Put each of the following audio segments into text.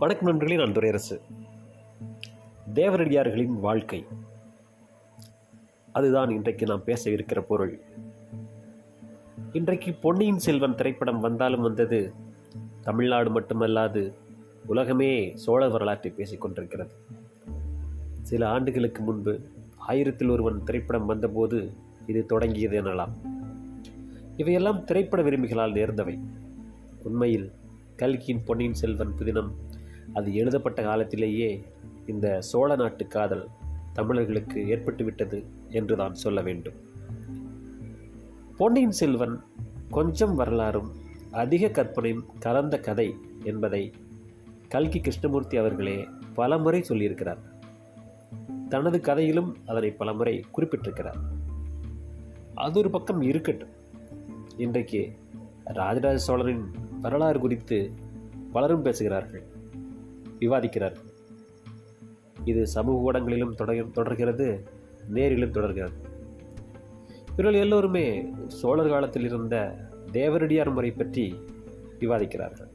வணக்கம் நண்பர்களே நான் துரையரசு. தேவரடியார்களின் வாழ்க்கை. அதுதான் இன்றைக்கு நாம் பேச இருக்கிற பொருள். இன்றைக்கு பொன்னியின் செல்வன் திரைப்படம் வந்தாலும் வந்தது தமிழ்நாடு மட்டுமல்லாது உலகமே சோழ வரலாற்றை பேசிக்கொண்டிருக்கிறது சில ஆண்டுகளுக்கு முன்பு ஆயிரத்தில் ஒருவன் திரைப்படம் வந்தபோது இது தொடங்கியது எனலாம். இவையெல்லாம் திரைப்பட விரும்பிகளால் நேர்ந்தவை. உண்மையில் கல்கியின் பொன்னியின் செல்வன் புதினம் அது எழுதப்பட்ட காலத்திலேயே இந்த சோழ நாட்டு காதல் தமிழர்களுக்கு ஏற்பட்டுவிட்டது என்று தான் சொல்ல வேண்டும். பொன்னியின் செல்வன் கொஞ்சம் வரலாறும் அதிக கற்பனையும் கலந்த கதை என்பதை கல்கி கிருஷ்ணமூர்த்தி அவர்களே பலமுறை சொல்லியிருக்கிறார். தனது கதையிலும் அதனை பலமுறை குறிப்பிட்டிருக்கிறார். அது ஒரு பக்கம் இருக்கட்டும். இன்றைக்கு ராஜராஜ சோழனின் வரலாறு குறித்து பலரும் பேசுகிறார்கள். விவாதிக்கிறார். இது சமூக ஊடகங்களிலும் தொடர் தொடர்கிறது நேரிலும் தொடர்கிறது. இவர்கள் எல்லோருமே சோழர் காலத்தில் இருந்த தேவரடியார் முறை பற்றி விவாதிக்கிறார்கள்.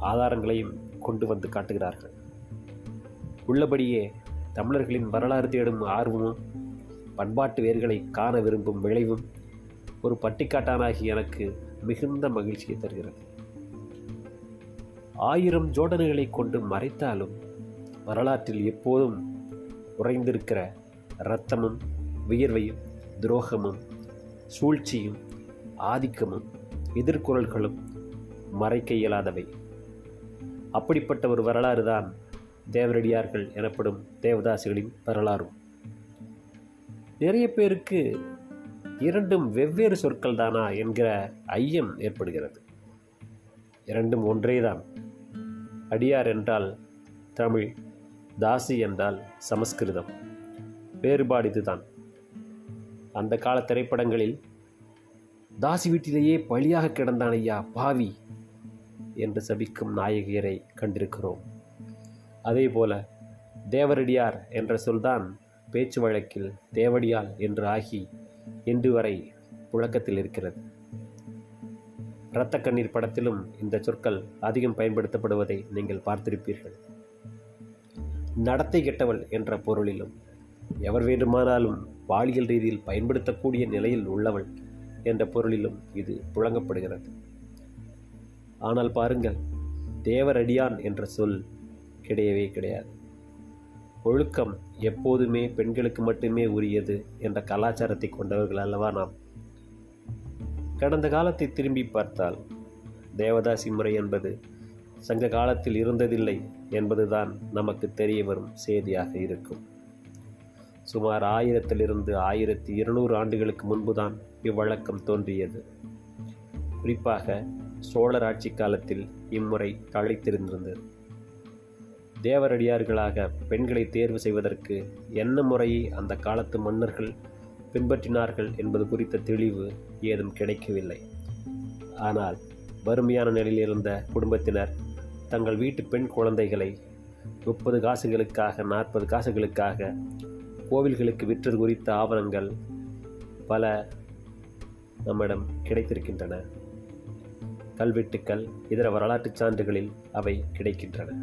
ஆதாரங்களையும் கொண்டு வந்து காட்டுகிறார்கள். உள்ளபடியே தமிழர்களின் வரலாறு தேடும் ஆர்வமும் பண்பாட்டு வேர்களை காண விரும்பும் விளைவும் ஒரு பட்டிக்காட்டானாகி எனக்கு மிகுந்த மகிழ்ச்சியை தருகிறது. ஆயிரம் ஜோடனைகளை கொண்டு மறைத்தாலும் வரலாற்றில் எப்போதும் உறைந்திருக்கிற இரத்தமும் வியர்வையும் துரோகமும் சூழ்ச்சியும் ஆதிக்கமும் எதிர்குரல்களும் மறைக்க இயலாதவை. அப்படிப்பட்ட ஒரு வரலாறு தான் தேவரடியார்கள் எனப்படும் தேவதாசிகளின் வரலாறும். நிறைய பேருக்கு இரண்டும் வெவ்வேறு சொற்கள் தானா என்கிற ஐயம் ஏற்படுகிறது. இரண்டும் ஒன்றேதான். அடியார் என்றால் தமிழ் தாசி என்றால் சமஸ்கிருதம். வேறுபாடு இதுதான் அந்த கால திரைப்படங்களில் தாசி வீட்டிலேயே பழியாக கிடந்தான் ஐயா பாவி என்று சபிக்கும் நாயகியரை கண்டிருக்கிறோம். அதேபோல தேவரடியார் என்ற சொல்தான் பேச்சு வழக்கில் தேவடியால் என்று ஆகி இன்று வரை புழக்கத்தில் இருக்கிறது. இரத்த கண்ணீர் படத்திலும் இந்த சொற்கள் அதிகம் பயன்படுத்தப்படுவதை நீங்கள் பார்த்திருப்பீர்கள். நடத்தை கெட்டவள் என்ற பொருளிலும் எவர் வேண்டுமானாலும் பாலியல் ரீதியில் பயன்படுத்தக்கூடிய நிலையில் உள்ளவள் என்ற பொருளிலும் இது புழங்கப்படுகிறது. ஆனால் பாருங்கள் தேவரடியான் என்ற சொல் கிடையவே கிடையாது. ஒழுக்கம் எப்போதுமே பெண்களுக்கு மட்டுமே உரியது என்ற கலாச்சாரத்தை கொண்டவர்கள் அல்லவா நாம்? கடந்த காலத்தை திரும்பி பார்த்தால் தேவதாசி முறை என்பது சங்க காலத்தில் இருந்ததில்லை என்பதுதான் நமக்கு தெரிய வரும் செய்தியாக இருக்கும். சுமார் ஆயிரத்திலிருந்து ஆயிரத்தி இருநூறு ஆண்டுகளுக்கு முன்புதான் இவ்வழக்கம் தோன்றியது. குறிப்பாக சோழர் ஆட்சி காலத்தில் இம்முறை தழைத்திருந்திருந்தது. தேவரடியார்களாக பெண்களை தேர்வு செய்வதற்கு என்ன முறையை அந்த காலத்து மன்னர்கள் பின்பற்றினார்கள் என்பது குறித்த தெளிவு ஏதும் கிடைக்கவில்லை. ஆனால் வறுமையான நிலையில் இருந்த குடும்பத்தினர் தங்கள் வீட்டு பெண் குழந்தைகளை முப்பது காசுகளுக்காக நாற்பது காசுகளுக்காக கோவில்களுக்கு விற்றது குறித்த ஆவணங்கள் பல நம்மிடம் கிடைத்திருக்கின்றன. கல்வெட்டுக்கள் இதர வரலாற்றுச் சான்றுகளில் அவை கிடைக்கின்றன.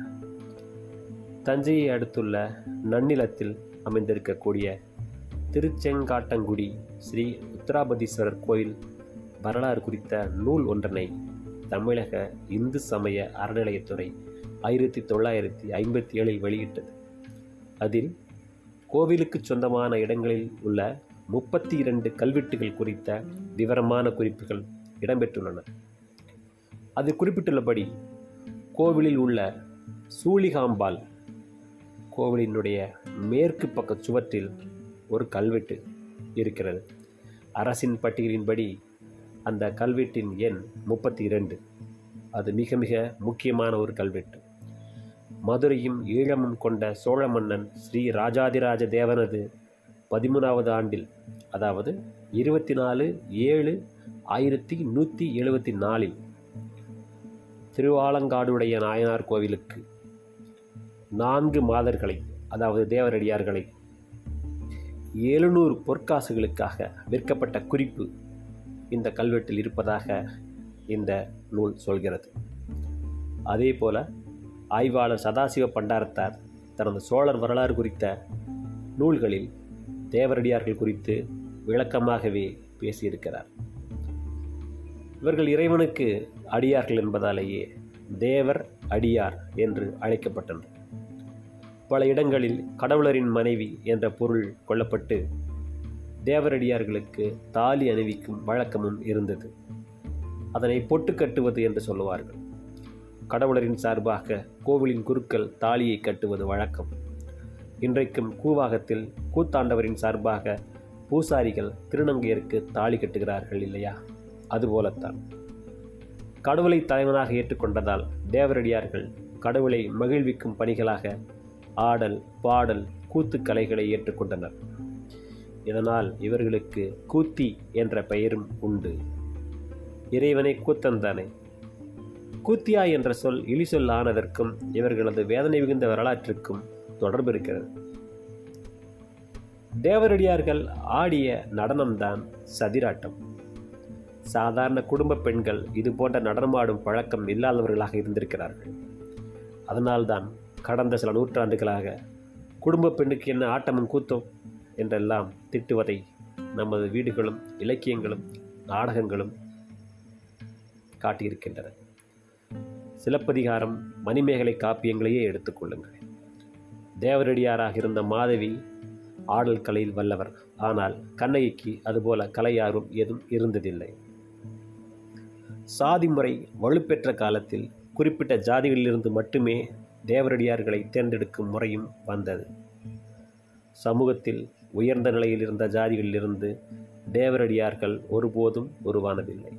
தஞ்சையை அடுத்துள்ள நன்னிலத்தில் அமைந்திருக்கக்கூடிய திருச்செங்காட்டங்குடி ஸ்ரீ உத்தராபதீஸ்வரர் கோயில் வரலாறு குறித்த நூல் ஒன்றனை தமிழக இந்து சமய அறநிலையத்துறை ஆயிரத்தி தொள்ளாயிரத்தி ஐம்பத்தி ஏழில் வெளியிட்டது. அதில் கோவிலுக்கு சொந்தமான இடங்களில் உள்ள முப்பத்தி இரண்டு கல்வெட்டுகள் குறித்த விவரமான குறிப்புகள் இடம்பெற்றுள்ளன. அது குறிப்பிட்டுள்ளபடி கோவிலில் உள்ள சூளிகாம்பால் கோவிலினுடைய மேற்கு பக்க சுவற்றில் ஒரு கல்வெட்டு இருக்கிறது. அரசின் பட்டியலின்படி அந்த கல்வெட்டின் எண் முப்பத்தி இரண்டு அது மிக மிக முக்கியமான ஒரு கல்வெட்டு. மதுரையும் ஈழமும் கொண்ட சோழ மன்னன் ஸ்ரீ ராஜாதிராஜ தேவனது பதிமூணாவது ஆண்டில் அதாவது இருபத்தி நாலு ஏழு ஆயிரத்தி நூற்றி எழுபத்தி நாலில் திருவாலங்காடுடைய நாயனார் கோவிலுக்கு நான்கு மாதர்களை அதாவது தேவரடியார்களை எழுநூறு பொற்காசுகளுக்காக விற்கப்பட்ட குறிப்பு இந்த கல்வெட்டில் இருப்பதாக இந்த நூல் சொல்கிறது. அதே போல ஆய்வாளர் சதாசிவ பண்டாரத்தார் தனது சோழர் வரலாறு குறித்த நூல்களில் தேவரடியார்கள் குறித்து விளக்கமாகவே பேசியிருக்கிறார். இவர்கள் இறைவனுக்கு அடியார்கள் என்பதாலேயே தேவர் அடியார் என்று அழைக்கப்பட்டனர். பல இடங்களில் கடவுளரின் மனைவி என்ற பொருள் கொள்ளப்பட்டு தேவரடியார்களுக்கு தாலி அணிவிக்கும் வழக்கமும் இருந்தது. அதனை பொட்டு கட்டுவது என்று சொல்லுவார்கள். கடவுளரின் சார்பாக கோவிலின் குருக்கள் தாலியை கட்டுவது வழக்கம். இன்றைக்கும் கூவாகத்தில் கூத்தாண்டவரின் சார்பாக பூசாரிகள் திருநங்கையருக்கு தாலி கட்டுகிறார்கள் இல்லையா? அதுபோலத்தான் கடவுளை தலைவனாக ஏற்றுக்கொண்டதால் தேவரடியார்கள் கடவுளை மகிழ்விக்கும் பணிகளாக ஆடல் பாடல் கூத்துக்கலைகளை ஏற்றுக்கொண்டனர். இதனால் இவர்களுக்கு கூத்தி என்ற பெயரும் உண்டு. இறைவனை கூத்தந்தானே? கூத்தியா என்ற சொல் இழிசொல் ஆனதற்கும் இவர்களது வேதனை மிகுந்த வரலாற்றுக்கும் தொடர்பு இருக்கிறது. தேவரடியார்கள் ஆடிய நடனம்தான் சதிராட்டம். சாதாரண குடும்ப பெண்கள் இது போன்ற நடனமாடும் பழக்கம் இல்லாதவர்களாக இருந்திருக்கிறார்கள். அதனால்தான் கடந்த சில நூற்றாண்டுகளாக குடும்ப பெண்ணுக்கு என்ன ஆட்டமும் கூத்தம் என்றெல்லாம் திட்டுவதை நமது வீடுகளும் இலக்கியங்களும் நாடகங்களும் காட்டியிருக்கின்றன. சிலப்பதிகாரம் மணிமேகலை காப்பியங்களையே எடுத்துக்கொள்ளுங்கள் தேவரடியாராக இருந்த மாதவி ஆடல் கலையில் வல்லவர். ஆனால் கண்ணகிக்கு அதுபோல கலையாரும் எதுவும் இருந்ததில்லை. சாதி முறை வலுப்பெற்ற காலத்தில் குறிப்பிட்ட ஜாதிகளிலிருந்து மட்டுமே தேவரடியார்களை தேர்ந்தெடுக்கும் முறையும் வந்தது. சமூகத்தில் உயர்ந்த நிலையில் இருந்த ஜாதிகளிலிருந்து தேவரடியார்கள் ஒருபோதும் உருவானதில்லை.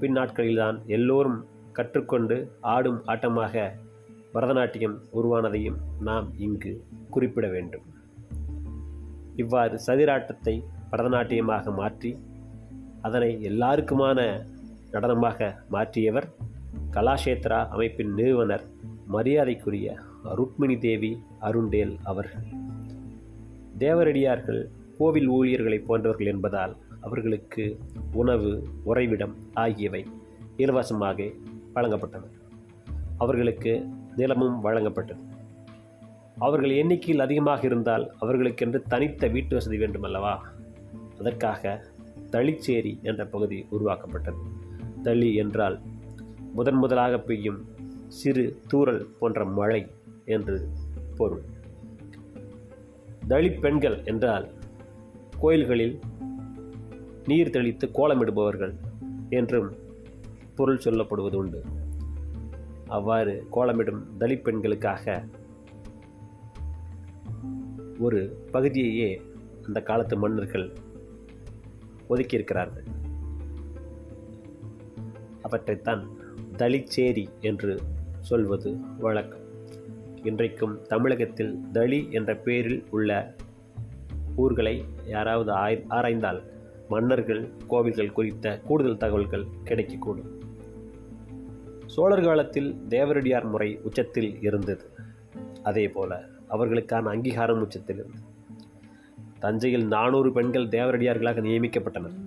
பின்னாட்களில்தான் எல்லோரும் கற்றுக்கொண்டு ஆடும் ஆட்டமாக பரதநாட்டியம் உருவானதையும் நாம் இங்கு குறிப்பிட வேண்டும். இவ்வாறு சதிராட்டத்தை பரதநாட்டியமாக மாற்றி அதனை எல்லாருக்குமான நடனமாக மாற்றியவர் கலாஷேத்ரா அமைப்பின் நிறுவனர் மரியாதைக்குரிய ருக்மிணி தேவி அருண்டேல் அவர்கள். தேவரடியார்கள் கோவில் ஊழியர்களை போன்றவர்கள் என்பதால் அவர்களுக்கு உணவு உறைவிடம் ஆகியவை இலவசமாக வழங்கப்பட்டன. அவர்களுக்கு நிலமும் வழங்கப்பட்டது. அவர்கள் எண்ணிக்கையில் அதிகமாக இருந்தால் அவர்களுக்கென்று தனித்த வீட்டு வசதி வேண்டுமல்லவா? அதற்காக தளிச்சேரி என்ற பகுதி உருவாக்கப்பட்டது. தளி என்றால் முதன் முதலாக பெய்யும் சிறு தூறல் போன்ற மழை என்று பொருள். தலித் பெண்கள் என்றால் கோயில்களில் நீர் தெளித்து கோலமிடுபவர்கள் என்றும் பொருள் சொல்லப்படுவது உண்டு அவ்வாறு கோலமிடும் தலித் பெண்களுக்காக ஒரு பகுதியையே அந்த காலத்து மன்னர்கள் ஒதுக்கியிருக்கிறார்கள். அவற்றைத்தான் தலிச்சேரி என்று சொல்வது வழக்கம். இன்றைக்கும் தமிழகத்தில் தளி என்ற பெயரில் உள்ள ஊர்களை யாராவது ஆய் ஆராய்ந்தால் மன்னர்கள் கோவில்கள் குறித்த கூடுதல் தகவல்கள் கிடைக்கக்கூடும். சோழர் காலத்தில் தேவரடியார் முறை உச்சத்தில் இருந்தது. அதே போல அவர்களுக்கான அங்கீகாரம் உச்சத்தில் இருந்தது. தஞ்சையில் நானூறு பெண்கள் தேவரடியார்களாக நியமிக்கப்பட்டனர்.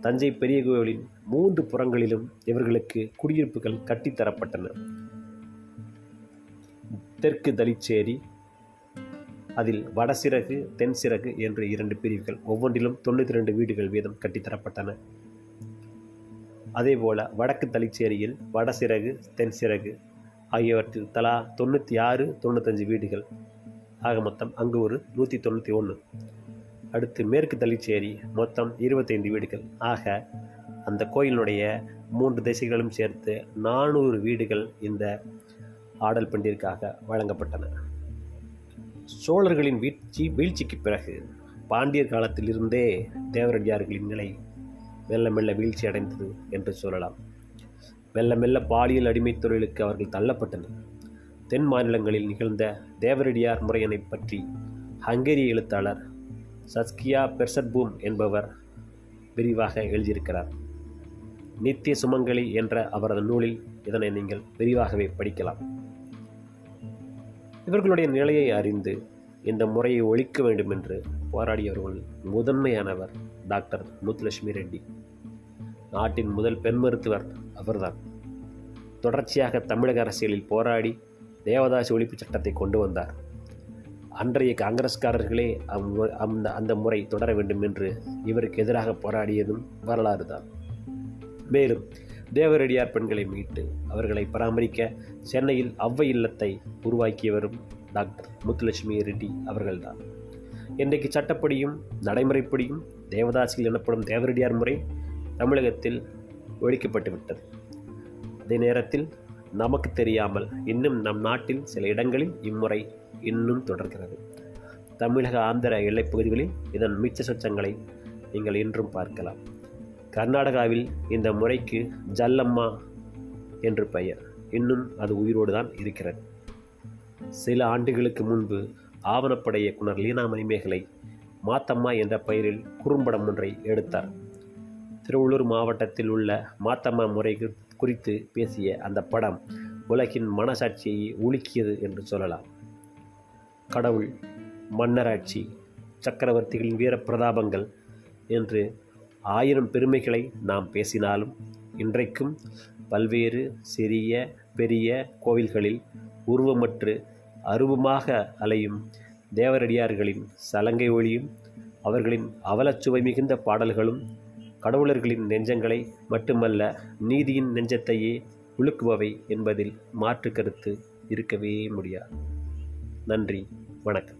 தஞ்சை பெரிய கோவிலின் மூன்று புறங்களிலும் இவர்களுக்கு குடியிருப்புகள் கட்டித்தரப்பட்டன. தெற்கு தலிச்சேரி அதில் வடசிறகு தென் சிறகு என்று இரண்டு பிரிவுகள் ஒவ்வொன்றிலும் தொண்ணூற்றி ரெண்டு வீடுகள் வீதம் கட்டித்தரப்பட்டன. அதேபோல வடக்கு தலிச்சேரியில் வடசிறகு தென் சிறகு ஆகியவற்றில் தலா தொண்ணூற்றி ஆறு தொண்ணூத்தஞ்சு வீடுகள். ஆக மொத்தம் அங்கு ஒரு நூற்றி தொண்ணூற்றி ஒன்று அடுத்து மேற்கு தலிச்சேரி மொத்தம் இருபத்தைந்து வீடுகள். ஆக அந்த கோயிலினுடைய மூன்று திசைகளும் சேர்த்து நானூறு வீடுகள் இந்த ஆடல் பண்டிற்காக வழங்கப்பட்டன. சோழர்களின் வீழ்ச்சி வீழ்ச்சிக்கு பிறகு பாண்டியர் காலத்திலிருந்தே தேவரடியார்களின் நிலை மெல்ல மெல்ல வீழ்ச்சி அடைந்தது என்று சொல்லலாம். மெல்ல மெல்ல பாலியல் அடிமைத் தொழிலுக்கு அவர்கள் தள்ளப்பட்டனர். தென் மாநிலங்களில் நிகழ்ந்த தேவரடியார் முறையனை பற்றி ஹங்கேரிய எழுத்தாளர் சஸ்கியா பெர்சட்பூம் என்பவர் விரிவாக எழுதியிருக்கிறார். நித்திய சுமங்கலி என்ற அவரது நூலில் இதனை நீங்கள் விரிவாகவே படிக்கலாம். இவர்களுடைய நிலையை அறிந்து இந்த முறையை ஒழிக்க வேண்டும் என்று போராடியவர்கள் முதன்மையானவர் டாக்டர் முத்துலட்சுமி ரெட்டி. நாட்டின் முதல் பெண் மருத்துவர் அவர்தான். தொடர்ச்சியாக தமிழக அரசியலில் போராடி தேவதாசி ஒழிப்பு சட்டத்தை கொண்டு வந்தார். அன்றைய காங்கிரஸ்காரர்களே அம் அந்த அந்த முறை தொடர வேண்டும் என்று இவருக்கு எதிராக போராடியதும் வரலாறு தான் மேலும் தேவரடியார் பெண்களை மீட்டு அவர்களை பராமரிக்க சென்னையில் அவ்வை இல்லத்தை உருவாக்கியவரும் டாக்டர் முத்துலட்சுமி ரெட்டி அவர்கள்தான். இன்றைக்கு சட்டப்படியும் நடைமுறைப்படியும் தேவதாசிகள் எனப்படும் தேவரடியார் முறை தமிழகத்தில் ஒழிக்கப்பட்டு விட்டது அதே நேரத்தில் நமக்கு தெரியாமல் இன்னும் நம் நாட்டில் சில இடங்களில் இம்முறை இன்னும் தொடர்கிறது. தமிழக ஆந்திர எல்லைப் பகுதிகளில் இதன் மிச்ச சொச்சங்களை நீங்கள் இன்றும் பார்க்கலாம். கர்நாடகாவில் இந்த முறைக்கு ஜல்லம்மா என்று பெயர். இன்னும் அது உயிரோடு தான் இருக்கிறது. சில ஆண்டுகளுக்கு முன்பு ஆவணப்படை இயக்குனர் லீனா மணிமேகலை மாத்தம்மா என்ற பெயரில் குறும்படம் ஒன்றை எடுத்தார். திருவள்ளூர் மாவட்டத்தில் உள்ள மாத்தம்மா முறை குறித்து பேசிய அந்த படம் உலகின் மனசாட்சியை உலுக்கியது என்று சொல்லலாம். கடவுள் மன்னராட்சி சக்கரவர்த்திகளின் வீர பிரதாபங்கள் என்று ஆயிரம் பெருமைகளை நாம் பேசினாலும் இன்றைக்கும் பல்வேறு சிறிய பெரிய கோவில்களில் உருவமற்று அருவமாக அலையும் தேவரடியார்களின் சலங்கை ஒளியும் அவர்களின் அவலச்சுவை மிகுந்த பாடல்களும் கடவுளர்களின் நெஞ்சங்களை மட்டுமல்ல நீதியின் நெஞ்சத்தையே உலுக்குபவை என்பதில் மாற்று கருத்து இருக்கவே முடியாது. நன்றி வணக்கம்.